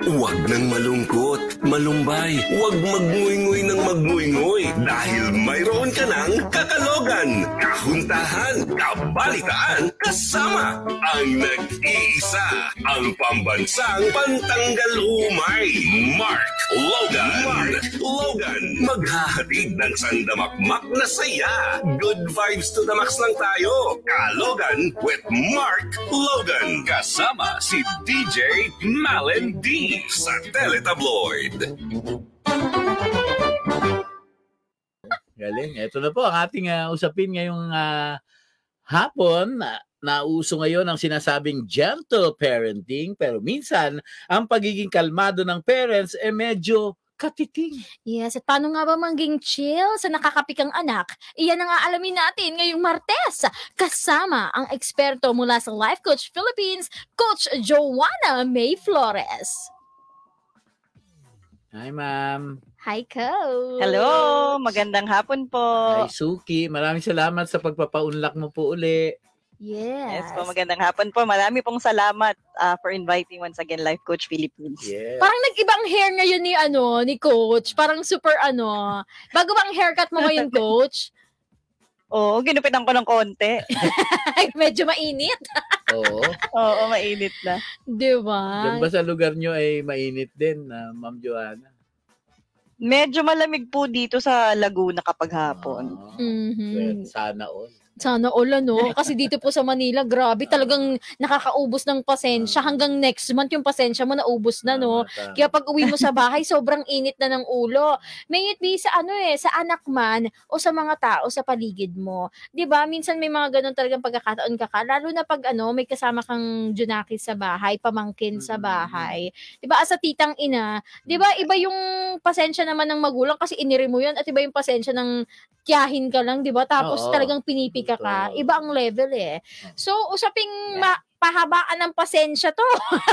Huwag nang malungkot, malumbay, huwag magnguy-nguy ng magnguy-nguy dahil mayroon ka ng kakalogan, kahuntahan, kabalitaan, kasama ang nag-iisa, ang pambansang pantanggal umay, Mark Logan. Mark Logan, maghahatid ng sandamakmak na saya. Good vibes to the max lang tayo. Kalogan with Mark Logan. Kasama si DJ Malen D sa Teletabloid. Galing. Ito na po ang ating ah, usapin ngayong ah, hapon. Na, nauso ngayon ang sinasabing gentle parenting pero minsan ang pagiging kalmado ng parents eh medyo katiting. Yes, at paano nga ba maging chill sa nakakapikang anak? Iyan ang aalamin natin ngayong Martes. Kasama ang eksperto mula sa Life Coach Philippines, Coach Joanna May Flores. Hi, ma'am. Hi, Coach. Hello, magandang hapon po. Hi, Suki. Maraming salamat sa pagpapaunlak mo po uli. Yes. Yes po, magandang hapon po. Marami pong salamat ah, for inviting once again Life Coach Philippines. Yeah. Parang nag-ibang hair ngayon ni ano, ni Coach. Parang super ano. Bago bang haircut mo ngayon, Coach? Oo, ginupitan ko ng konti. Medyo mainit. Oo. Oo, mainit na. Di ba? Diyan ba sa lugar nyo ay mainit din, na Ma'am Joanna? Medyo malamig po dito sa Laguna kapag hapon. Ah, Mhm. well, sana all. Sana all ano. Kasi dito po sa Manila, grabe talagang nakakaubos ng pasensya. Hanggang next month yung pasensya mo naubos na, no? Tama, tama. Kaya pag uwi mo sa bahay, sobrang init na ng ulo. May it be sa ano eh, sa anak man o sa mga tao sa paligid mo. 'Di ba Minsan may mga ganun talagang pagkakataon ka ka. Lalo na pag ano, may kasama kang junakis sa bahay, pamangkin sa bahay. 'Di ba As a titang ina, 'di ba iba yung pasensya naman ng magulang kasi iniri mo yun at iba yung pasensya ng tiyahin ka lang, 'di ba? Tapos Oo. talagang pinipika ka. Totoo. Iba ang level eh. So, usaping ma- pahabaan ng pasensya to.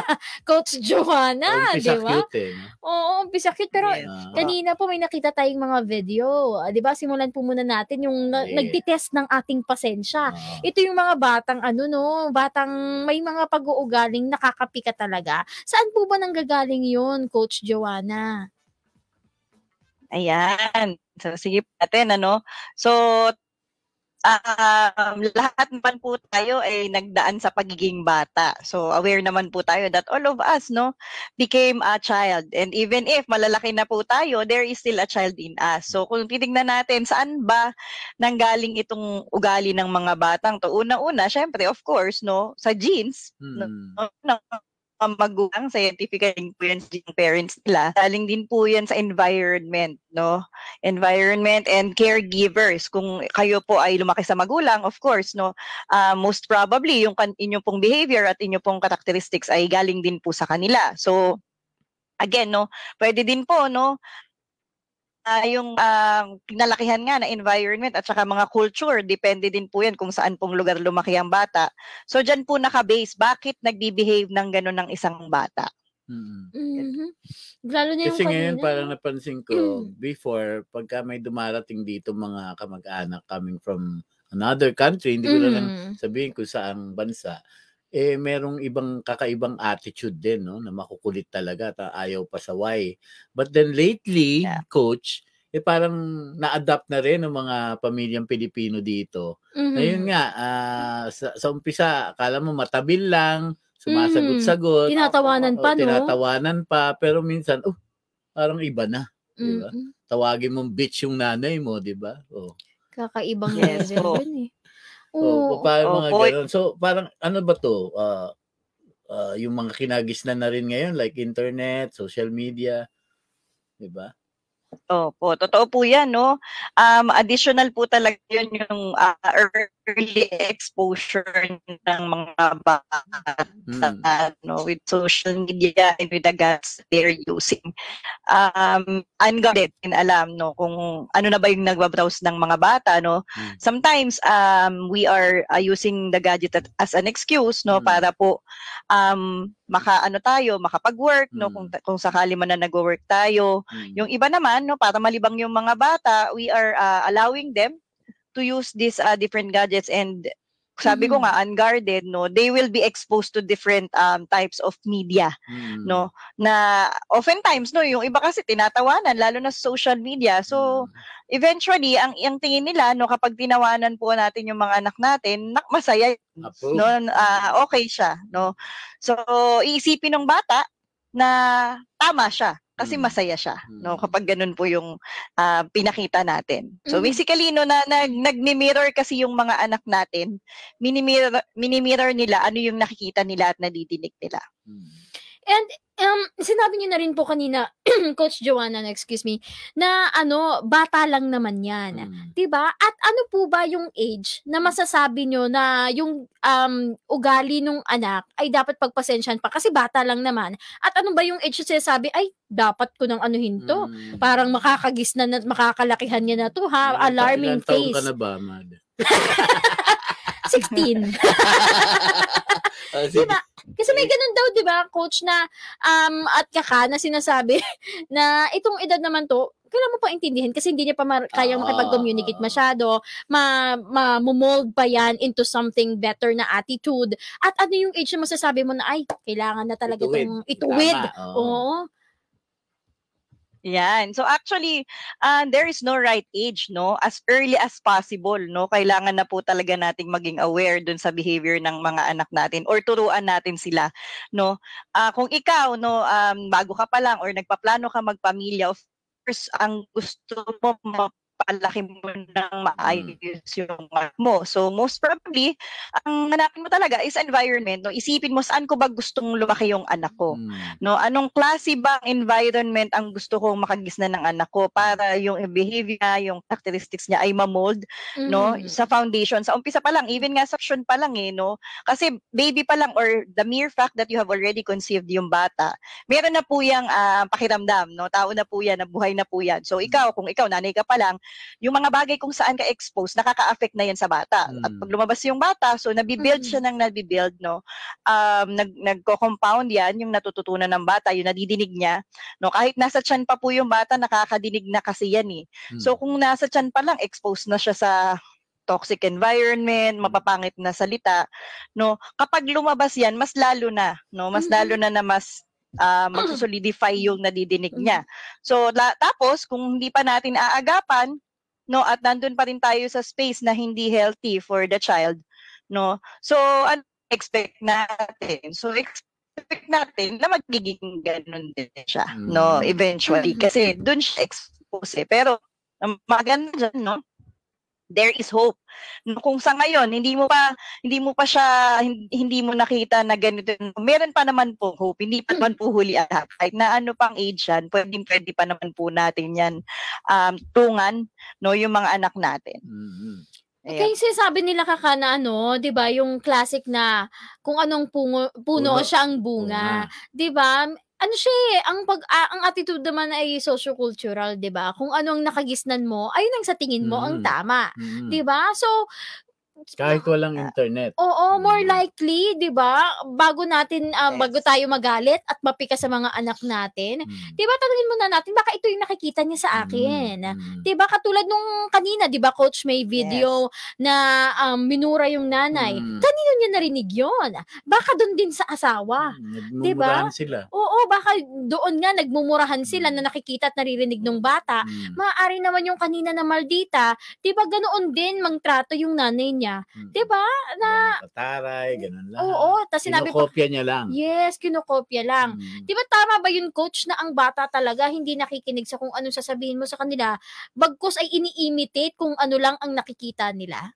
Coach Joanna, Umpisa di ba? eh. no? Oo, umpisa cute. Pero Yes. Ah, kanina po may nakita tayong mga video. Ah, Di ba? Simulan po muna natin yung na- Yeah. nagtitest ng ating pasensya. ah. Ito yung mga batang ano no, batang may mga pag-uugaling nakakapika talaga. Saan po ba nanggagaling yun, Coach Joanna? Ayan. So, sige natin, ano. So, um, lahat naman po tayo ay nagdaan sa pagiging bata. So, aware naman po tayo that all of us, no, became a child. And even if malalaki na po tayo, there is still a child in us. So, kung titignan natin, saan ba nanggaling itong ugali ng mga batang to? Una-una, syempre, of course, no, sa genes, Hmm. ng mga magulang, scientifically po yan yung parents nila. Galing din po yan sa environment, no? Environment and caregivers. Kung kayo po ay lumaki sa magulang, of course, no? ah, most probably, yung inyong pong behavior at inyong pong characteristics ay galing din po sa kanila. So, again, no? Pwede din po, no? Ah, yung ah, pinalakihan nga na environment at saka mga culture, depende din po yan kung saan pong lugar lumaki ang bata. So, dyan po naka-base, bakit nagbe-behave ng gano'n ng isang bata? Hmm. Mhm. Lalo yung Kasi ngayon kanina. parang napansin ko before pagka may dumarating dito mga kamag-anak coming from another country, hindi ko na lang Mm. sabihin kung saang bansa, eh merong ibang kakaibang attitude din no na makukulit talaga at ayaw pasaway. But then lately, Yeah. coach, eh parang na-adapt na rin ng mga pamilyang Pilipino dito. Mhm. Ngayon nga, ah, sa, sa umpisa, akala mo matabil lang, Mm. sumasagot-sagot, Tinatawanan o pa, no? tinatawanan pa, pero minsan, oh, parang iba na. di ba? Mm-mm. Tawagin mong bitch yung nanay mo, di ba? Oh. Kakaibang Yes level po. yun eh. Oh, Oo. paano mga Opo. ganun. So, parang ano ba to? Ah, ah, yung mga kinagisnan na rin ngayon like internet, social media, 'di ba? Opo, totoo po yan, no? Um, additional po talaga yun yung ah, early exposure ng mga bata Mm. no, with social media and with the gadgets they're using. Um, unguarded and alam, no, kung ano na ba yung nagbabrowse ng mga bata, no? Mm. Sometimes, um, we are uh, using the gadget as an excuse, no, Mm. para po um, maka, ano tayo, makapag-work, no, Mm. kung, kung sakali man na nag-work tayo, Mm. yung iba naman, no, para malibang yung mga bata, we are uh, allowing them to use these uh, different gadgets and sabi ko Mhm. nga unguarded no they will be exposed to different um, types of media Mm. no na oftentimes no yung iba kasi tinatawanan lalo na social media so Mm. eventually ang ang tingin nila no kapag tinawanan po natin yung mga anak natin nak masaya no ah, okay siya no so iisipin ng bata na tama siya kasi Mm. masaya siya no Mm. kapag ganun po yung ah, pinakita natin so Mhm. basically no na, na nagmi-mirror kasi yung mga anak natin mini-mirror, mini-mirror nila ano yung nakikita nila at nadidinig nila Mm. And um, sinabi niyo na rin po kanina, Coach Joanna, excuse me, na ano, bata lang naman yan. Mm. 'Di ba? At ano po ba yung age na masasabi nyo na yung um, ugali nung anak ay dapat pagpasensyahan pa kasi bata lang naman. At ano ba yung age na sinasabi, ay, dapat ko nang anuhin to. Mm. Parang makakagis na, makakalakihan niya na to ha. Alarming taon face. ka na ba, Mad? 16. Ah, sige. Diba? Kasi may ganun daw, di ba, coach, na um, at kaka na sinasabi na itong edad naman to, kailangan mo pa intindihin kasi hindi niya pa mar- kayang Ah, makipag-communicate masyado, ma, ma mold pa yan into something better na attitude. At ano yung age na masasabi mo na, ay, kailangan na talaga itong ituwid. Tama, oo. Oo. Yan. So actually, uh, there is no right age, no? As early as possible, no? Kailangan na po talaga nating maging aware dun sa behavior ng mga anak natin or turuan natin sila, no? Ah, kung ikaw, no, um, bago ka pa lang or nagpaplano ka magpamilya, of course, ang gusto mo mapalaki mo ng maayos yung anak mo. So most probably, ang hanapin mo talaga is environment, no? Isipin mo saan ko ba gustong lumaki yung anak ko Mm. no anong klase bang environment ang gusto kong makagisnan ng anak ko para yung behavior niya, yung characteristics niya ay ma-mold no Mhm. sa foundation sa umpisa pa lang even nga sa action pa lang eh no kasi baby pa lang or the mere fact that you have already conceived yung bata meron na po yang ah, pakiramdam no tao na po yan nabuhay na po yan so ikaw kung ikaw nanay ka pa lang yung mga bagay kung saan ka exposed nakaka-affect na yan sa bata at Mm. pag lumabas yung bata so nabibuild Mm. siya ng nabibuild no um nag nagko-compound yan yung natututunan ng bata yung nadidinig niya no kahit nasa tiyan pa po yung bata nakakadinig na kasi yan eh Mm. So kung nasa tiyan pa lang exposed na siya sa toxic environment, mapapangit na salita, no? Kapag lumabas 'yan, mas lalo na, no? Mas Mhm. lalo na na mas ah, magsusolidify yung nadidinig niya. So la- tapos kung hindi pa natin aagapan, no, at nandun pa rin tayo sa space na hindi healthy for the child, no? So ano expect natin? So expect natin na magiging ganun din siya, no? Mm. Eventually Mhm. kasi dun siya exposed eh. Pero ang maganda dyan, no? There is hope. No, Kung sa ngayon hindi mo pa hindi mo pa siya hin- hindi mo nakita na ganito, meron pa naman po hope. Hindi pa naman po huli at lahat. Kahit na ano pang age yan, pwedeng pwede pa naman po natin yan um, tungan no yung mga anak natin. Mm. Ayan. Kaya yung sinasabi nila kaka na ano, 'di ba, yung classic na kung anong pungo, puno, Puno. siya ang bunga, 'di ba? Ano siya eh, ang pag ah, ang attitude naman ay sociocultural, 'di ba? Kung anong nakagisnan mo, ayun ang sa tingin mo ang Mm. tama, Mm. 'di ba? So Kahit walang internet. Oo, more Mm. likely, 'di ba? Bago natin ah, Yes. bago tayo magalit at mapika sa mga anak natin, Mm. 'di ba? Tanungin muna natin baka ito yung nakikita niya sa akin. Mm. 'Di ba katulad nung kanina, 'di ba coach may video na um, minura yung nanay. Mm. Kanino niya narinig 'yon? Baka doon din sa asawa. Mm. Diba? Nagmumurahan sila. Oo, baka doon nga nagmumurahan sila na nakikita at naririnig ng bata. Mm. Maaari naman yung kanina na maldita, 'di ba ganoon din mangtrato yung nanay niya. Mm. 'Di ba? Na Ganun Pataray, ganun lang. oo, tapos sinabi pa, Kinokopya niya lang. yes, kinokopya lang. Mm. Di ba tama ba yun, coach, na ang bata talaga hindi nakikinig sa kung anong sasabihin mo sa kanila, bagkus ay ini-imitate kung ano lang ang nakikita nila?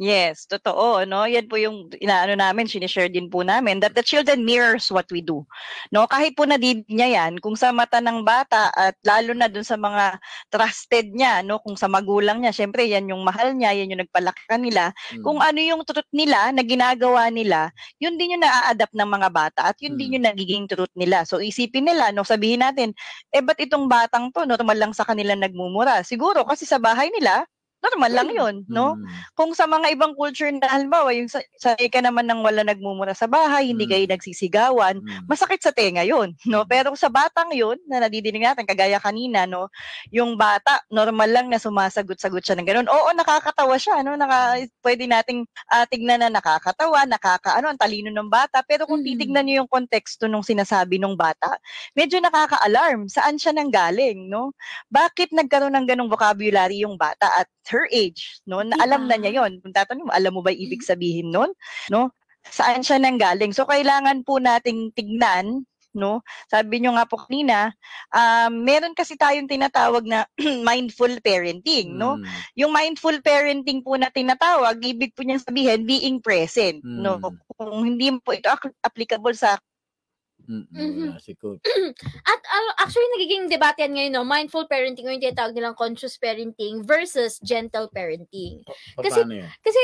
Yes, totoo, no? Yan po yung inaano namin, sinishare din po namin that the children mirrors what we do. No, kahit po nadidinig niya yan, kung sa mata ng bata at lalo na dun sa mga trusted niya, no, kung sa magulang niya, syempre yan yung mahal niya, yan yung nagpalaki kanila. Mm. Kung ano yung truth nila na ginagawa nila, yun din yung na-adapt ng mga bata at yun din Mm. yung nagiging truth nila. So isipin nila, no, sabihin natin, eh ba't itong batang to, normal lang sa kanila nagmumura? Siguro kasi sa bahay nila, normal lang yun, no? Mm. Kung sa mga ibang culture na halimbawa, yung sa, sanay ka naman ng wala nagmumura sa bahay, hindi Mm. kayo nagsisigawan, Mm. masakit sa tenga yun, no? Pero sa batang yun, na nadidinig natin, kagaya kanina, no? Yung bata, normal lang na sumasagot-sagot siya ng ganun. Oo, nakakatawa siya, no? Naka, pwede nating ah, tignan na nakakatawa, nakaka, ano, ang talino ng bata. Pero kung Mhm. titignan niyo yung konteksto nung sinasabi ng bata, medyo nakaka-alarm. Saan siya nanggaling, no? Bakit nagkaroon ng ganong vocabulary yung bata at her age, no? Na alam na niya yon. Kung tatanong mo, alam mo ba ibig sabihin nun, no? Saan siya nanggaling? So kailangan po nating tignan, no? Sabi niyo nga po kanina, um, meron kasi tayong tinatawag na mindful parenting, no? Mm. Yung mindful parenting po na tinatawag, ibig po niyang sabihin being present, no? Mm. Kung hindi po ito applicable sa Mm. Mhm. Wala si coach. At uh, actually, nagiging debate yan ngayon, no? Mindful parenting o yung tinatawag nilang conscious parenting versus gentle parenting. Pa- Kasi- yun? Kasi,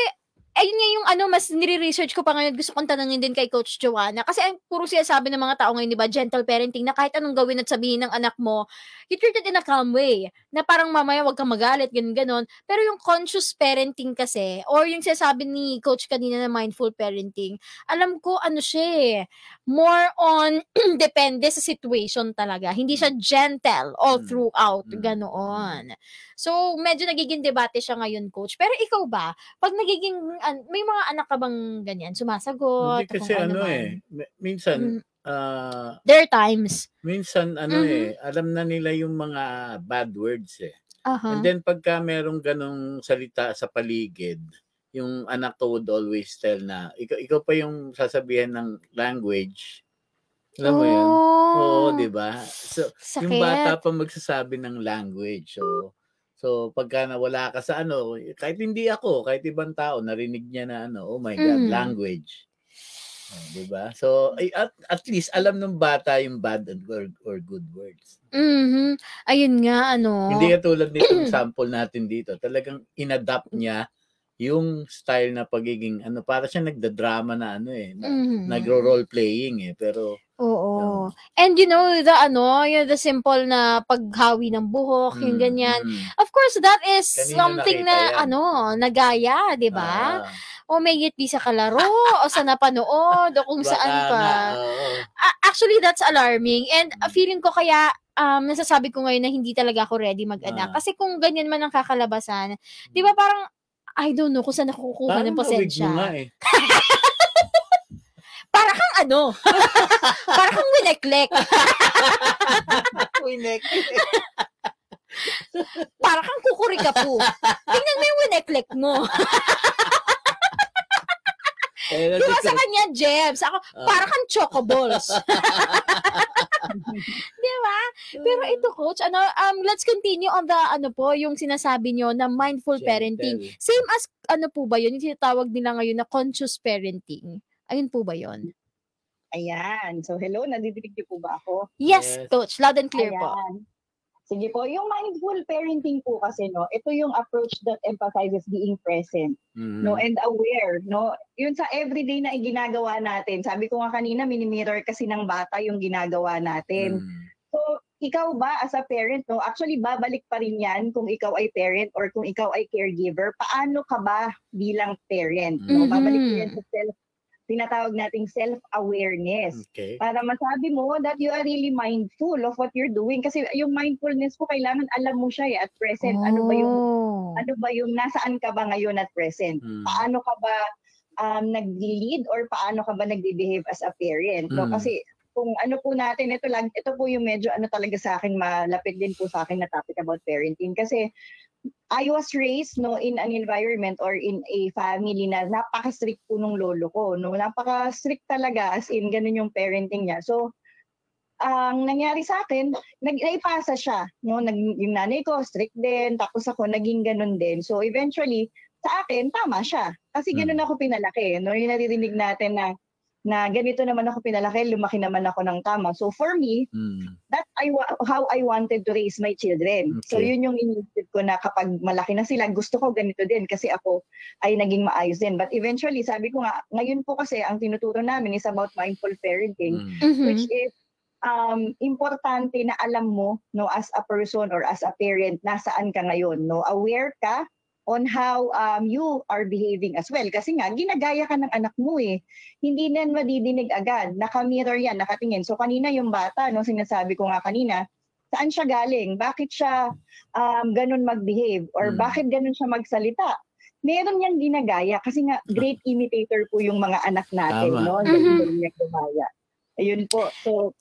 ayun nga yung ano, mas nire-research ko pa ngayon, gusto kong tanongin din kay Coach Joanna. Kasi ang puro siya sabi ng mga tao ngayon, di ba, gentle parenting, na kahit anong gawin at sabihin ng anak mo, you treat it in a calm way. Na parang mamaya wag kang magalit, ganun ganon. Pero yung conscious parenting kasi, or yung sinasabi ni Coach kanina na mindful parenting, alam ko ano siya eh, more on depende sa situation talaga. Hindi siya gentle all Mm. throughout, Mm. ganoon. So, medyo nagiging debate siya ngayon, coach. Pero ikaw ba, pag nagiging, an- may mga anak ka bang ganyan, sumasagot? Hindi kasi ano man? eh, mi- minsan, Mm. ah, There are times. minsan ano Mhm. eh, alam na nila yung mga bad words eh. Aha. And then pagka merong ganong salita sa paligid, yung anak ko would always tell na, ikaw, ikaw pa yung sasabihan ng language. Alam mo yun? Oo, di ba? So, Sakit. yung bata pa magsasabi ng language. So, so pagka nawala ka sa ano, kahit hindi ako, kahit ibang tao, narinig niya na ano, oh my God, Mhm. language. Oh, di ba? So, ay, at, at least alam ng bata yung bad and or, or good words. Mhm. Ayun nga, ano. Hindi katulad nitong sample natin dito. Talagang inadapt niya yung style na pagiging ano para siya nagda-drama na ano eh na, Mhm. nagro-role playing eh pero Oo. And you know, the ano, yung the simple na paghawi ng buhok, yung mm, ganyan. mm. Of course, that is Kanina something nakita na, yan. ano, nagaya, di ba? Ah, o may it be sa kalaro, o sa napanood, o kung baka saan pa. nga, oo. A- actually, that's alarming. And uh, feeling ko kaya, um, nasasabi ko ngayon na hindi talaga ako ready mag-anak. Ah. Kasi kung ganyan man ang kakalabasan, di ba parang, I don't know kung saan nakukuha Parang ng nawig pasensya. mo nga eh. Para kang ano, para kang wineklek. Winek. Para kang kukurikapu. Tingnan mo yung wineklek mo. Eh, Yung sa kanya, Jems. Ako, Ah. para kang chocoballs. Di ba? Pero ito, coach, ano, um, let's continue on the, ano po, yung sinasabi nyo na mindful parenting. Gentle. Same as, ano po ba yun? Yung tinatawag nila ngayon na conscious parenting. Ayun po ba yun? Ayan. So, hello, nadidinig niyo po ba ako? Yes, Yes. coach. Loud and clear po. Ayan. Sige po, yung mindful parenting po kasi, no, ito yung approach that emphasizes being present, Mhm. no, and aware, no. Yun sa everyday na ginagawa natin. Sabi ko nga kanina, mini-mirror kasi ng bata yung ginagawa natin. Mm. So, ikaw ba as a parent, no, actually babalik pa rin yan kung ikaw ay parent or kung ikaw ay caregiver, paano ka ba bilang parent, no? Mhm. Babalik po yan sa self, tinatawag nating self-awareness. Okay. para masabi mo that you are really mindful of what you're doing kasi yung mindfulness po kailangan alam mo siya eh, at present ano ba yung Oh. ano ba yung nasaan ka ba ngayon at present Mm. paano ka ba um nag-lead or paano ka ba nagbe-behave as a parent no Mm. kasi kung ano po natin ito lang ito po yung medyo ano talaga sa akin malapit din po sa akin na topic about parenting kasi I was raised no in an environment or in a family na napaka-strict po nung lolo ko no. Napaka-strict talaga as in ganun yung parenting niya. So ang nangyari sa akin nag naipasa siya no nag, yung nanay ko strict din tapos ako naging ganun din. So eventually sa akin tama siya. Kasi ganun ako pinalaki no yung naririnig natin na na ganito naman ako pinalaki lumaki naman ako ng tama so for me Mm. that I wa- how I wanted to raise my children. So Okay. yun yung iniisip ko na kapag malaki na sila, gusto ko ganito din kasi ako ay naging maayos din. But eventually, sabi ko nga, ngayon po kasi ang tinuturo namin is about mindful parenting, Mm. Which is um importante na alam mo no as a person or as a parent nasaan ka ngayon no aware ka on how um, you are behaving as well. Kasi nga, ginagaya ka ng anak mo eh. Hindi na madidinig agad. Naka-mirror yan, nakatingin. So kanina yung bata, no, sinasabi ko nga kanina, saan siya galing? Bakit siya um, ganun mag-behave? Or Mm. bakit ganun siya magsalita? Meron niyang ginagaya kasi nga great imitator po yung mga anak natin, Tama. no? Mhm. Galing niya gumaya. Ayun po. So,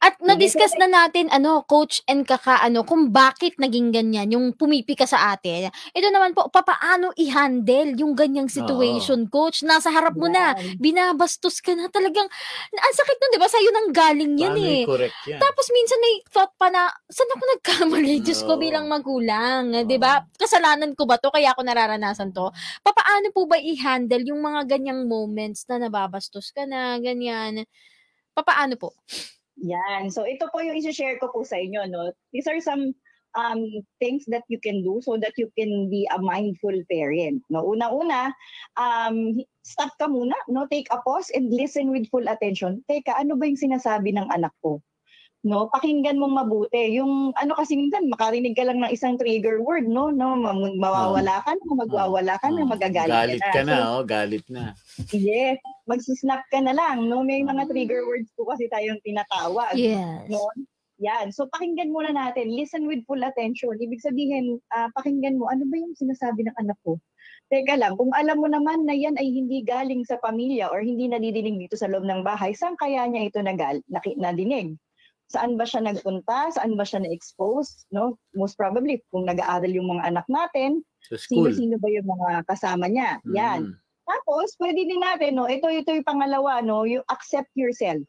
At na-discuss na natin ano, coach and kaka ano kung bakit naging ganyan yung pumipika sa atin. Ito naman po papaano i-handle yung ganyang situation, coach. Nasa harap mo na, yan. binabastos ka na talagang ang sakit nun, 'di ba? Sa'yo nang galing yan Paano eh. i-correct yan? Tapos minsan may thought pa na, saan ako nagkamali? Diyos ko Oo. bilang magulang, Oo. 'di ba? Kasalanan ko ba to kaya ako nararanasan to? Papaano po ba i-handle yung mga ganyang moments na nababastos ka na, ganyan? Papaano po? Yan. So ito po yung i-share ko po sa inyo, no. These are some um things that you can do so that you can be a mindful parent. No, una-una, um stop ka muna, no, take a pause and listen with full attention. Teka, ano ba yung sinasabi ng anak ko? No, pakinggan mong mabuti. Yung ano kasi minsan makarinig ka lang ng isang trigger word, no, no, ma- mawawala ka na, magwawala ka na, Oh, magagalit galit ka na, So, oh, galit na. yes, magsisnap ka na lang, no. May mga trigger words po kasi tayong tinatawag. Yes. No? Yan. So, pakinggan muna natin. Listen with full attention. Ibig sabihin, ah, pakinggan mo, ano ba yung sinasabi ng anak ko? Teka lang, kung alam mo naman na yan ay hindi galing sa pamilya or hindi nadidinig dito sa loob ng bahay, saan kaya niya ito nagal, nadinig? Saan ba siya nagpunta? Saan ba siya na-expose? No? Most probably, kung nag-aaral yung mga anak natin, sino-sino ba yung mga kasama niya? Yan. Mm. Tapos, pwede din natin, no, ito, ito yung pangalawa, no, you accept yourself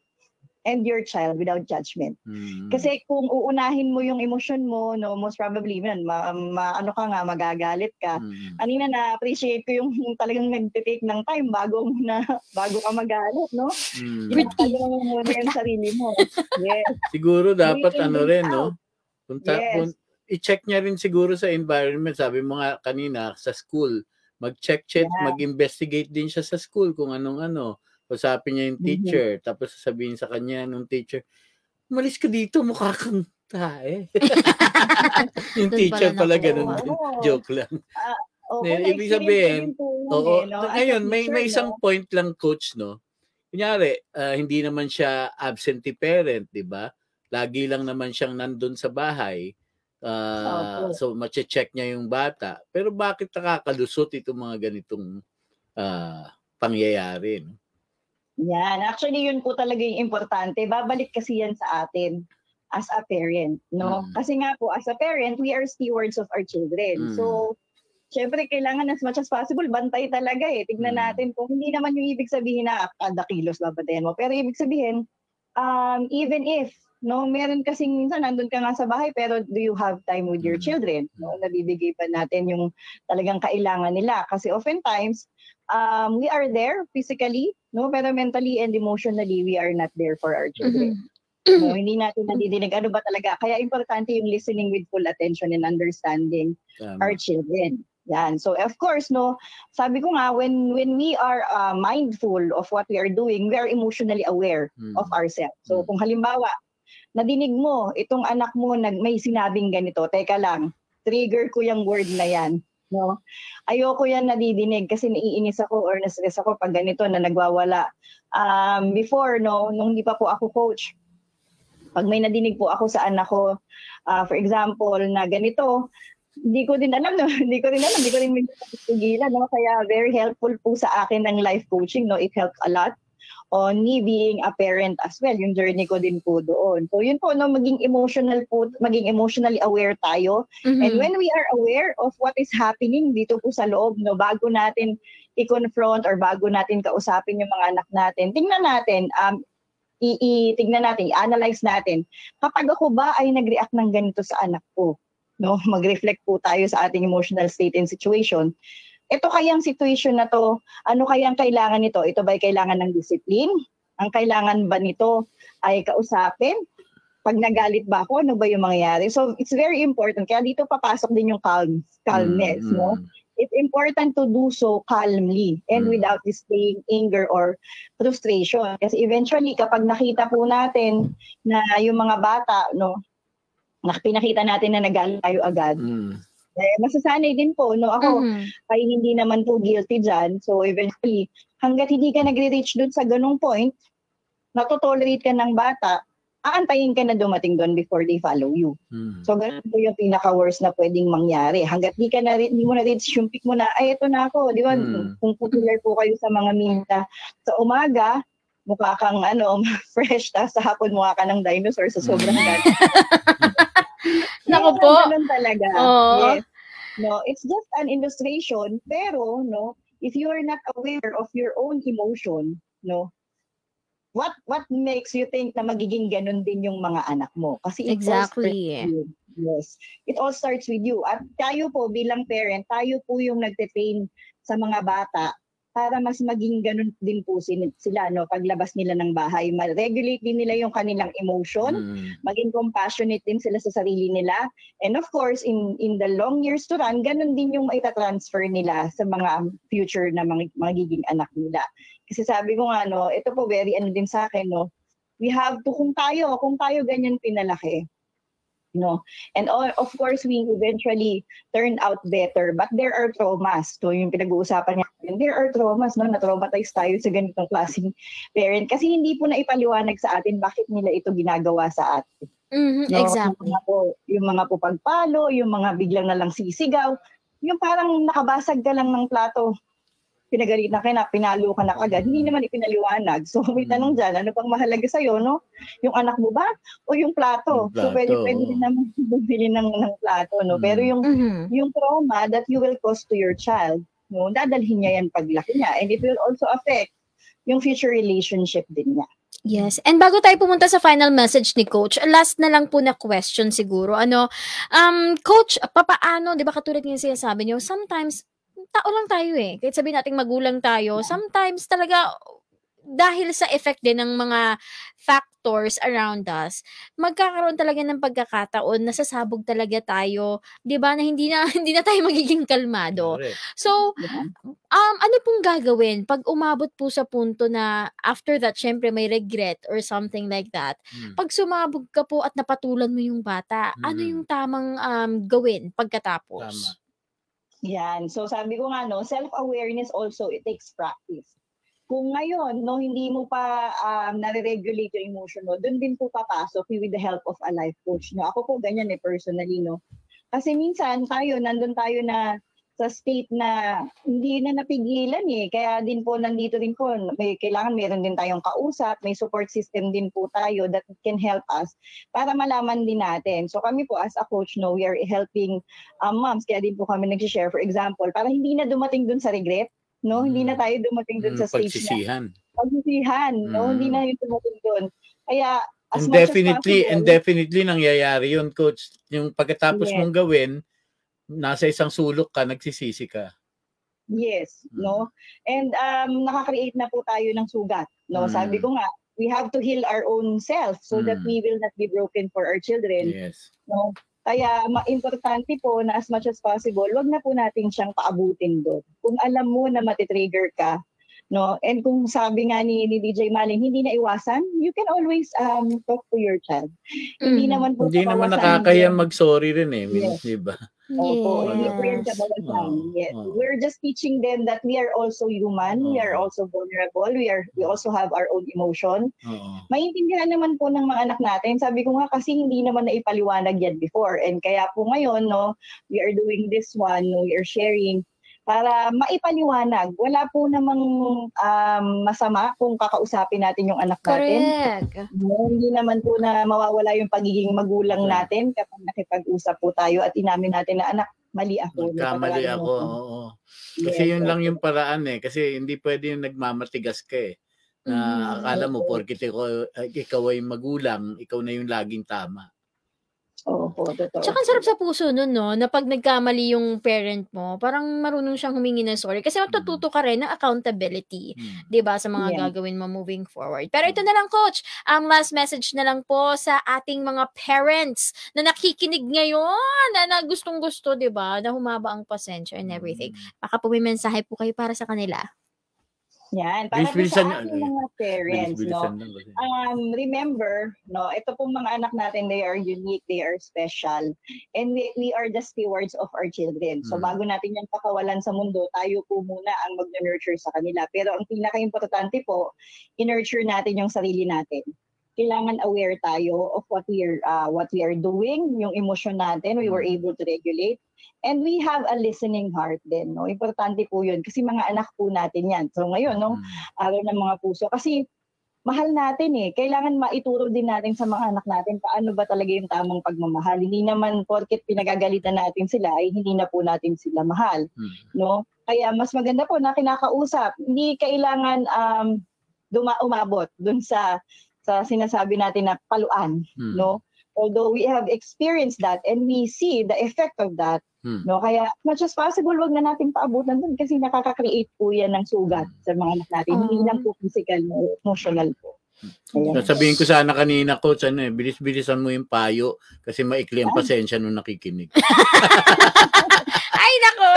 and your child without judgment. Mm. Kasi kung uunahin mo yung emosyon mo, no, most probably, man, ma, ma- ano ka nga, magagalit ka. Mm. Kanina na-appreciate ko yung talagang nagtitake ng time bago mo na, bago ka magalit, no? Mm. Pinagtayo mo muna yung sarili mo. Yes. Siguro dapat ano rin, out. no? Punta, Yes. pun- i-check niya rin siguro sa environment. Sabi mo nga kanina, sa school. Mag-check, check, Yeah. mag-investigate din siya sa school kung anong ano. Usapin niya yung Mhm. teacher. Tapos sasabihin sa kanya nung teacher, umalis ka dito, mukha kang tae. yung teacher pala pala ganun. Oo. Joke lang. Oo, Eh, ibig sabihin, Oo. eh, no? As a Ngayon, may, may isang no? point lang, coach, no? Kunyari, ah, hindi naman siya absentee parent, di ba? Lagi lang naman siyang nandun sa bahay. Ah, Opo. so, mache-check niya yung bata. Pero bakit nakakalusot itong mga ganitong ah, pangyayari? No? Yan. Actually, yun po talaga yung importante. Babalik kasi yan sa atin as a parent, no? Mm. Kasi nga po, as a parent, we are stewards of our children. Mm. So, syempre, kailangan as much as possible, bantay talaga eh. Tignan Mm. natin kung hindi naman yung ibig sabihin na kada kilos babantayan mo. Pero ibig sabihin, um, even if, no, meron kasing minsan nandun ka nga sa bahay, pero do you have time with your Mm. children? No, nabibigay pa natin yung talagang kailangan nila. Kasi oftentimes, um, we are there physically, no, pero mentally and emotionally, we are not there for our children. Mhm. No, hindi natin nadidinig ano ba talaga. Kaya importante yung listening with full attention and understanding Tama. our children. Yan. So of course, no, sabi ko nga when when we are uh, mindful of what we are doing, we are emotionally aware Mm. of ourselves. So Mm. kung halimbawa, nadinig mo itong anak mo nag may sinabing ganito, teka lang, trigger ko yung word na yan. No? Ayoko yan nadidinig kasi naiinis ako or na-stress ako pag ganito na nagwawala. Um, before, no, nung hindi pa po ako coach, pag may nadinig po ako sa anak ko, ah, for example, na ganito, hindi ko din alam, no? hindi ko rin alam, hindi ko rin pigilan, no? Kaya very helpful po sa akin ng life coaching, no? It helps a lot on me being a parent as well. Yung journey ko din po doon. So yun po, no? Maging emotional po, maging emotionally aware tayo. Mhm. And when we are aware of what is happening dito po sa loob, no, bago natin i-confront or bago natin kausapin yung mga anak natin, tingnan natin, um, i- i- tingnan natin, i-analyze natin, kapag ako ba ay nag-react ng ganito sa anak ko, no, mag-reflect po tayo sa ating emotional state and situation, ito kayang situation na to, ano kayang kailangan nito? Ito ba ay kailangan ng discipline? Ang kailangan ba nito ay kausapin? Pag nagalit ba ako, ano ba yung mangyayari? So, it's very important. Kaya dito papasok din yung calm, calmness, Mm, no? It's important to do so calmly and Mm. without displaying anger or frustration. Kasi eventually, kapag nakita po natin na yung mga bata, no, na pinakita natin na nagalit tayo agad, Mm. Eh, masasanay din po, no? Ako, Mhm. ay hindi naman po guilty dyan. So, eventually, hanggat hindi ka nagre-reach dun sa ganung point, natotolerate ka ng bata, aantayin ka na dumating doon before they follow you. Mm. So, ganun po yung pinaka-worst na pwedeng mangyari. Hanggat di, ka na, di mo na-reach yung peak mo na, ay, ito na ako. Di ba? Hmm. Kung popular po kayo sa mga minta, sa umaga, mukha kang ano, fresh, tapos sa hapon mukha ka ng dinosaur sa sobrang ganda. Meron po. ganun talaga. Yes. No, it's just an illustration, pero no, if you are not aware of your own emotion, no, what what makes you think na magiging ganun din yung mga anak mo? Kasi it Exactly. you. Yes. It all starts with you. At tayo po bilang parent, tayo po yung nagte-train sa mga bata para mas maging ganun din po sila no paglabas nila ng bahay ma-regulate din nila yung kanilang emotion Mm. maging compassionate din sila sa sarili nila. And of course, in in the long years to run, ganun din yung maitatransfer nila sa mga future na mga magiging anak nila. Kasi sabi ko nga, no, ito po very ano din sa akin, no, we have to, kung tayo, kung tayo ganyan pinalaki, no, and all, of course, we eventually turn out better, but there are traumas. So, yung pinag-uusapan niya, there are traumas, no, na-traumatize tayo sa ganitong klaseng parent. Kasi hindi po na ipaliwanag sa atin bakit nila ito ginagawa sa atin. Mhm, No, Exactly. Yung mga, po, yung mga po pagpalo, yung mga biglang na lang sisigaw, yung parang nakabasag ka lang ng plato, pinagalit na ka na, pinalo ka na agad, hindi naman ipinaliwanag. So may Mm. tanong dyan, ano bang mahalaga sa'yo, no? Yung anak mo ba? O yung plato? Yung So pwede, plato, pwede din naman bumili ng, ng plato, no? Mm. Pero yung, Mhm. yung trauma that you will cause to your child, no, dadalhin niya yan paglaki niya. And it will also affect yung future relationship din niya. Yes. And bago tayo pumunta sa final message ni Coach, last na lang po na question siguro. Ano, um, Coach, papaano, di ba katulad ng sinasabi niyo, sometimes, tao lang tayo eh. Kahit sabihin natin magulang tayo, sometimes talaga, dahil sa effect din ng mga factors around us, magkakaroon talaga ng pagkakataon na sasabog talaga tayo, 'di ba, na hindi na hindi na tayo magiging kalmado. So? Um, ano pong gagawin pag umabot po sa punto na after that, syempre may regret or something like that. Mm. Pag sumabog ka po at napatulan mo yung bata, ano Mhm. yung tamang um, gawin Tama. Yan. So sabi ko nga no, self-awareness also it takes practice. Kung ngayon no hindi mo pa um, nare-regulate yung emotion mo, doon din po papasok with the help of a life coach. No, ako po ganyan eh personally no. Kasi minsan tayo nandun tayo na sa state na hindi na napigilan eh. Kaya din po nandito din po, may kailangan meron din tayong kausap, may support system din po tayo that can help us para malaman din natin. So kami po as a coach, no, we are helping um, moms, kaya din po kami nag-share for example, para hindi na dumating dun sa regret, no? Hindi na tayo dumating dun Mm, sa stage na pagsisihan. pagsisihan, no? Mm. Hindi na yung dumating dun. Kaya as And much definitely, as and possible, definitely nangyayari yun, coach. Yung pagkatapos Yes. mong gawin, nasa isang sulok ka, nagsisisi ka. Yes, Mm. no? And um nakaka-create na po tayo ng sugat, no? Mm. Sabi ko nga, we have to heal our own self so that Mm. we will not be broken for our children, Yes. no? Kaya ma-importante po na as much as possible, wag na po natin siyang paabutin doon. Kung alam mo na matitrigger ka, no? And kung sabi nga ni, ni DJ Maling, hindi na iwasan, you can always um talk to your child. Hindi Mhm. naman po Hindi naman nakakaya mag-sorry rin eh. Yes. Di ba? Opo, hindi po yan Yes. kabawasan. Oo, Yes. oo. We're just teaching them that we are also human, we are Oo. also vulnerable, we are we also have our own emotion. Oo. Maintindihan naman po ng mga anak natin. Sabi ko nga kasi hindi naman naipaliwanag yan before. And kaya po ngayon, no, we are doing this one, no, we are sharing para maipaliwanag. Wala po namang um, masama kung kakausapin natin yung anak natin. Correct. No, hindi naman po na mawawala yung pagiging magulang natin kapag nakipag-usap po tayo at inamin natin na anak, mali ako. Napatawagin ako. ako." Oo. Kasi Yes, yun lang yung paraan eh. Kasi hindi pwede yung nagmamatigas ka eh. Na Mhm. akala mo, porkit ikaw, ikaw ay magulang, ikaw na yung laging tama. Opo, totoo. Tsaka ang sarap sa puso nun, no? Na pag nagkamali yung parent mo, parang marunong siyang humingi ng sorry. Kasi matututo ka rin ng accountability. Hmm. 'di ba sa mga Yeah. gagawin mo moving forward. Pero ito na lang coach, um last message na lang po sa ating mga parents na nakikinig ngayon na, na gustong-gusto 'di ba na humaba ang pasensya and everything. Hmm. Baka po may mensahe po kayo para sa kanila. Yan, para sa ating mga parents, no? Um, remember, no, ito pong mga anak natin, they are unique, they are special, and we, we are the stewards of our children. So Mm. bago natin yan pakawalan sa mundo, tayo po muna ang mag-nurture sa kanila. Pero ang pinaka-importante po, in-nurture natin yung sarili natin. Kailangan aware tayo of what we are uh, what we are doing, yung emotion natin, we were Mm. able to regulate. And we have a listening heart din, no? Importante po yun kasi mga anak po natin yan. So ngayon, no, Mm. araw ng mga puso. Kasi mahal natin eh. Kailangan maituro din natin sa mga anak natin paano ba talaga yung tamang pagmamahal. Hindi naman porket pinagagalitan natin sila ay hindi na po natin sila mahal, Mm. no? Kaya mas maganda po na kinakausap. Hindi kailangan um duma umabot dun sa sa sinasabi natin na paluan, Mm. no? Although we have experienced that and we see the effect of that, Mm. no? Kaya much as possible, wag na natin paabutan dun kasi nakaka-create po yan ng sugat sa mga anak natin. Hindi Ah. lang po physical, no? emotional po. Ayan. Sabihin ko sana kanina, coach, ano eh, bilis-bilisan mo yung payo kasi maikli ang pasensya nung nakikinig. Ay, nako!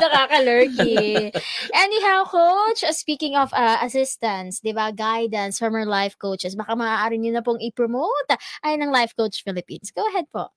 Nakaka-lurky. Anyhow, coach, uh, speaking of uh, assistance, di ba, guidance from our life coaches, baka maaari nyo na pong i-promote ay ng Life Coach Philippines. Go ahead po.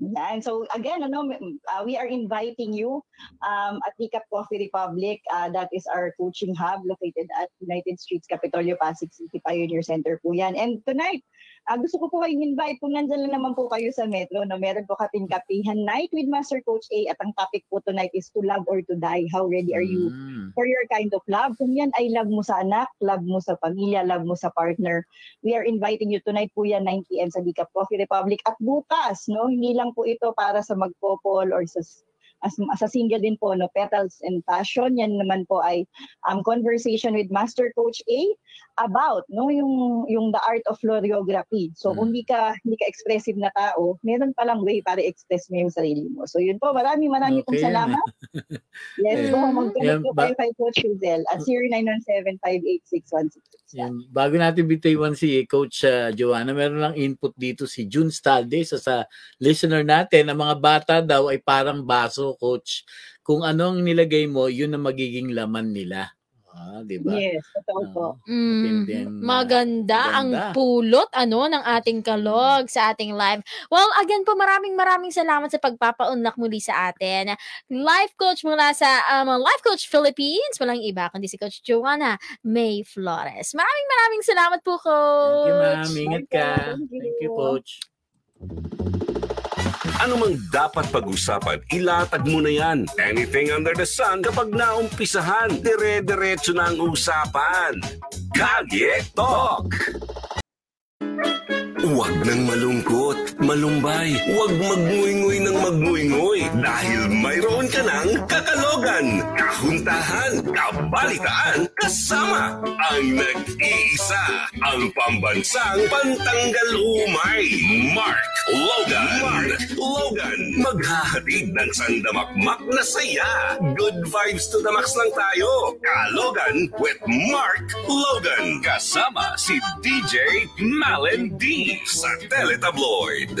And so again, ano, uh, we are inviting you um, at Decaf Coffee Republic. Uh, that is our coaching hub located at United Streets, Capitolio, Pasig City Pioneer Center po yan. And tonight, uh, gusto ko po kayong invite kung nandyan lang naman po kayo sa Metro. No? Meron po kating kapihan night with Master Coach A at ang topic po tonight is to love or to die. How ready are you Mm. for your kind of love. Kung yan ay love mo sa anak, love mo sa pamilya, love mo sa partner, we are inviting you tonight po yan 9 p.m. sa Decaf Coffee Republic. At bukas, no, hindi lang po ito para sa magpopol or sa as, as a single din po, no, Petals and Passion. Yan naman po ay um, conversation with Master Coach A about no yung yung the art of floriography. So Mm. kung hindi ka hindi ka expressive na tao, meron palang way para express mo yung sarili mo. So yun po, marami marami pong Okay. salamat. Yes, po, mag-connect po kayo kay Coach Rizel at 0917-586-166. Yan. Bago natin bitiwan si Coach uh, Joanna, meron lang input dito si June Stalde sa, sa listener natin. Ang mga bata daw ay parang baso, Coach. Kung anong nilagay mo, yun ang magiging laman nila. Ah, di ba? Yes, totoo po. Oo. Mm, Matindi ang, uh, maganda ang maganda. pulot ano ng ating kalog sa ating live. Well, again po maraming maraming salamat sa pagpapaunlak muli sa atin. Life coach mula sa um, Life Coach Philippines, walang iba kundi si Coach Joanna May Flores. Maraming maraming salamat po, Thank you, ma'am. Coach. Ingat Thank you. ka. Thank you. Thank you, Coach. Ano mang dapat pag-usapan, ilatag mo na yan. Anything under the sun, kapag naumpisahan, dire-diretso na ang usapan. Kage Talk! Huwag nang malungkot, malumbay, huwag magngui-ngui ng magngui-ngui dahil mayroon ka ng kakalogan, kahuntahan, kabalitaan, kasama ang nag-iisa, ang pambansang pantanggal umay, Mark Logan. Mark Logan, maghahatid ng sandamakmak na saya. Good vibes to the max lang tayo. Kalogan with Mark Logan. Kasama si DJ Malen MD sa Teletabloid.